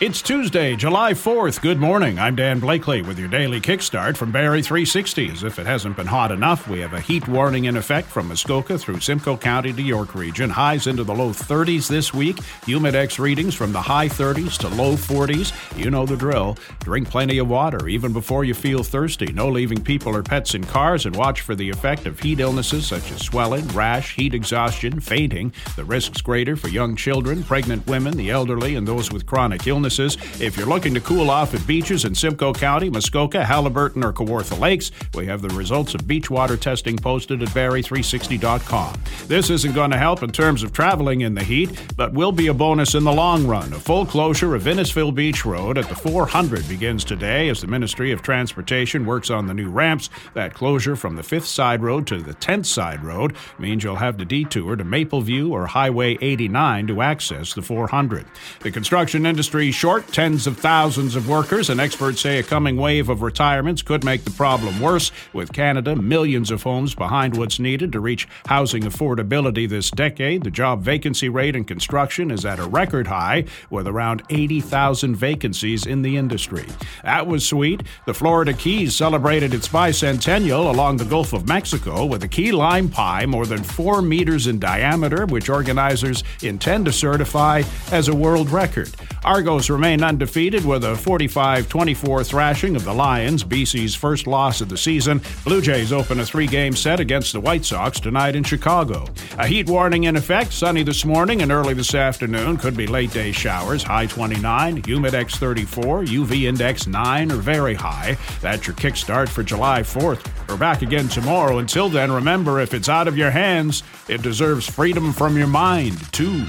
It's Tuesday, July 4th. Good morning. I'm Dan Blakely with your daily kickstart from Barrie 360. As if it hasn't been hot enough, we have a heat warning in effect from Muskoka through Simcoe County to York Region. Highs into the low 30s this week. Humidex readings from the high 30s to low 40s. You know the drill. Drink plenty of water even before you feel thirsty. No leaving people or pets in cars and watch for the effect of heat illnesses such as swelling, rash, heat exhaustion, fainting. The risk's greater for young children, pregnant women, the elderly, and those with chronic illness illnesses. If you're looking to cool off at beaches in Simcoe County, Muskoka, Haliburton, or Kawartha Lakes, we have the results of beach water testing posted at Barrie360.com. This isn't going to help in terms of traveling in the heat, but will be a bonus in the long run. A full closure of Innisfil Beach Road at the 400 begins today as the Ministry of Transportation works on the new ramps. That closure from the 5th Side Road to the 10th Side Road means you'll have to detour to Mapleview or Highway 89 to access the 400. The construction industry short tens of thousands of workers, and experts say a coming wave of retirements could make the problem worse, with Canada millions of homes behind what's needed to reach housing affordability this decade. The job vacancy rate in construction is at a record high, with around 80,000 vacancies in the industry. That was sweet. The Florida Keys celebrated its bicentennial along the Gulf of Mexico with a key lime pie more than four meters in diameter, which organizers intend to certify as a world record. Argos remain undefeated with a 45 24 thrashing of the Lions, BC's first loss of the season. Blue Jays open a three game set against the White Sox tonight in Chicago. A heat warning in effect, sunny this morning and early this afternoon. Could be late day showers, high 29, humidex 34, UV index 9 or very high. That's your kickstart for July 4th. We're back again tomorrow. Until then, remember if it's out of your hands, it deserves freedom from your mind, too.